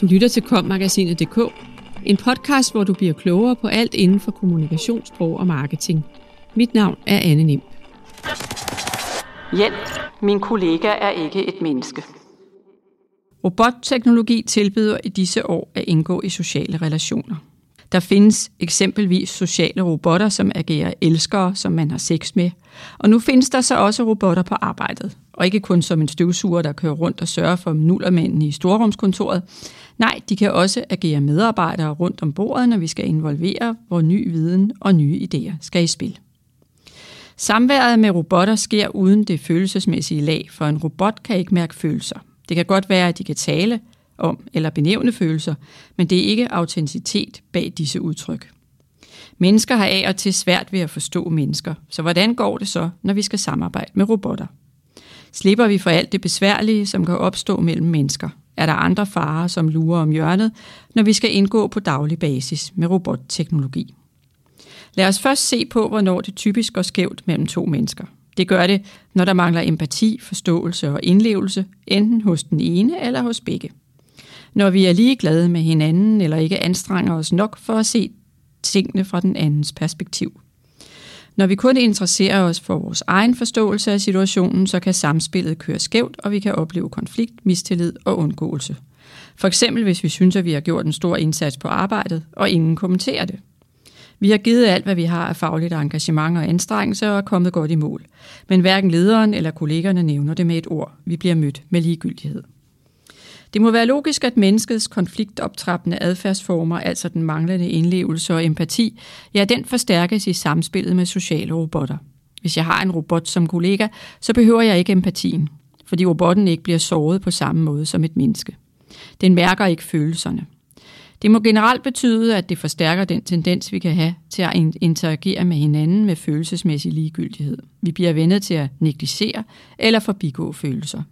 Du lytter til kommagasinet.dk, en podcast, hvor du bliver klogere på alt inden for kommunikationssprog og marketing. Mit navn er Anne Nim. Hjælp, min kollega er ikke et menneske. Robotteknologi tilbyder i disse år at indgå i sociale relationer. Der findes eksempelvis sociale robotter, som agerer elskere, som man har sex med. Og nu findes der så også robotter på arbejdet. Og ikke kun som en støvsuger, der kører rundt og sørger for nullermændene i storrumskontoret. Nej, de kan også agere medarbejdere rundt om bordet, når vi skal involvere, hvor ny viden og nye idéer skal i spil. Samværet med robotter sker uden det følelsesmæssige lag, for en robot kan ikke mærke følelser. Det kan godt være, at de kan tale om eller benævne følelser, men det er ikke autenticitet bag disse udtryk. Mennesker har af og til svært ved at forstå mennesker, så hvordan går det så, når vi skal samarbejde med robotter? Slipper vi for alt det besværlige, som kan opstå mellem mennesker? Er der andre farer, som lurer om hjørnet, når vi skal indgå på daglig basis med robotteknologi? Lad os først se på, hvornår det typisk går skævt mellem to mennesker. Det gør det, når der mangler empati, forståelse og indlevelse, enten hos den ene eller hos begge. Når vi er ligeglade med hinanden eller ikke anstrenger os nok for at se tingene fra den andens perspektiv. Når vi kun interesserer os for vores egen forståelse af situationen, så kan samspillet køre skævt, og vi kan opleve konflikt, mistillid og undgåelse. For eksempel hvis vi synes, at vi har gjort en stor indsats på arbejdet, og ingen kommenterer det. Vi har givet alt, hvad vi har af fagligt engagement og anstrengelse og er kommet godt i mål. Men hverken lederen eller kollegerne nævner det med et ord. Vi bliver mødt med ligegyldighed. Det må være logisk, at menneskets konfliktoptrappende adfærdsformer, altså den manglende indlevelse og empati, ja, den forstærkes i samspillet med sociale robotter. Hvis jeg har en robot som kollega, så behøver jeg ikke empatien, fordi robotten ikke bliver såret på samme måde som et menneske. Den mærker ikke følelserne. Det må generelt betyde, at det forstærker den tendens, vi kan have til at interagere med hinanden med følelsesmæssig ligegyldighed. Vi bliver vendet til at negligere eller forbigå følelser.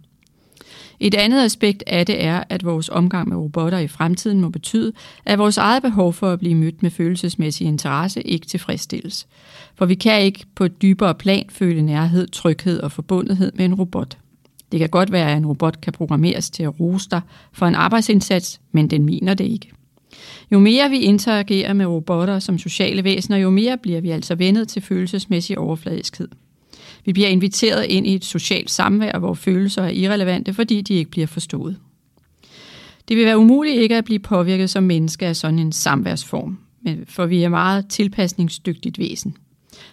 Et andet aspekt af det er, at vores omgang med robotter i fremtiden må betyde, at vores eget behov for at blive mødt med følelsesmæssig interesse ikke tilfredsstilles. For vi kan ikke på et dybere plan føle nærhed, tryghed og forbundethed med en robot. Det kan godt være, at en robot kan programmeres til at rose dig for en arbejdsindsats, men den mener det ikke. Jo mere vi interagerer med robotter som sociale væsener, jo mere bliver vi altså vendet til følelsesmæssig overfladiskhed. Vi bliver inviteret ind i et socialt samvær, hvor følelser er irrelevante, fordi de ikke bliver forstået. Det vil være umuligt ikke at blive påvirket som menneske af sådan en samværsform, for vi er meget tilpasningsdygtigt væsen.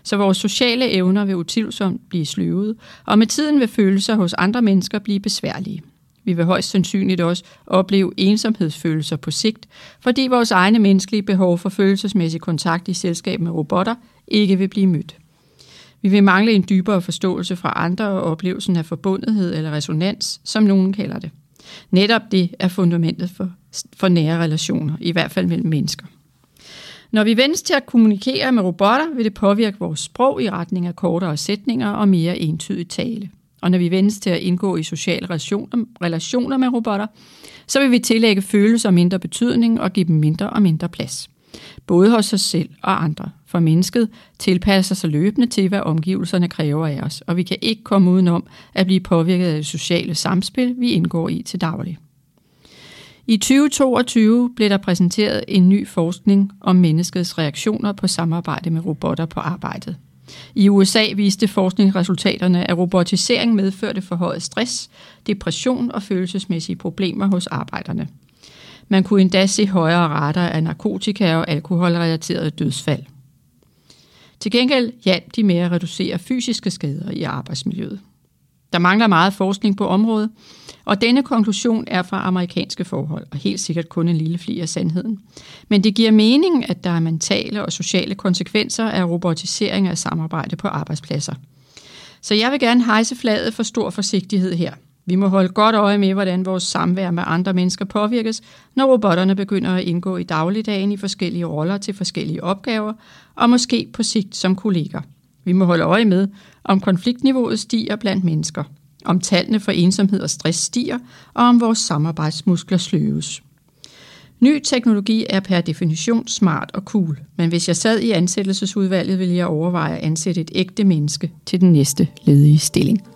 Så vores sociale evner vil utvivlsomt blive sløvet, og med tiden vil følelser hos andre mennesker blive besværlige. Vi vil højst sandsynligt også opleve ensomhedsfølelser på sigt, fordi vores egne menneskelige behov for følelsesmæssig kontakt i selskab med robotter ikke vil blive mødt. Vi vil mangle en dybere forståelse fra andre og oplevelsen af forbundethed eller resonans, som nogen kalder det. Netop det er fundamentet for, for nære relationer, i hvert fald mellem mennesker. Når vi vendes til at kommunikere med robotter, vil det påvirke vores sprog i retning af kortere sætninger og mere entydig tale. Og når vi vendes til at indgå i sociale relationer, relationer med robotter, så vil vi tillægge følelser mindre betydning og give dem mindre og mindre plads. Både hos os selv og andre. For mennesket tilpasser sig løbende til, hvad omgivelserne kræver af os, og vi kan ikke komme udenom at blive påvirket af det sociale samspil, vi indgår i til daglig. I 2022 blev der præsenteret en ny forskning om menneskets reaktioner på samarbejde med robotter på arbejdet. I USA viste forskningsresultaterne, at robotisering medførte forhøjet stress, depression og følelsesmæssige problemer hos arbejderne. Man kunne endda se højere rater af narkotika og alkoholrelaterede dødsfald. Til gengæld hjalp de med at reducere fysiske skader i arbejdsmiljøet. Der mangler meget forskning på området, og denne konklusion er fra amerikanske forhold, og helt sikkert kun en lille fli af sandheden. Men det giver mening, at der er mentale og sociale konsekvenser af robotisering af samarbejde på arbejdspladser. Så jeg vil gerne hejse flaget for stor forsigtighed her. Vi må holde godt øje med, hvordan vores samvær med andre mennesker påvirkes, når robotterne begynder at indgå i dagligdagen i forskellige roller til forskellige opgaver, og måske på sigt som kolleger. Vi må holde øje med, om konfliktniveauet stiger blandt mennesker, om tallene for ensomhed og stress stiger, og om vores samarbejdsmuskler sløves. Ny teknologi er per definition smart og cool, men hvis jeg sad i ansættelsesudvalget, ville jeg overveje at ansætte et ægte menneske til den næste ledige stilling.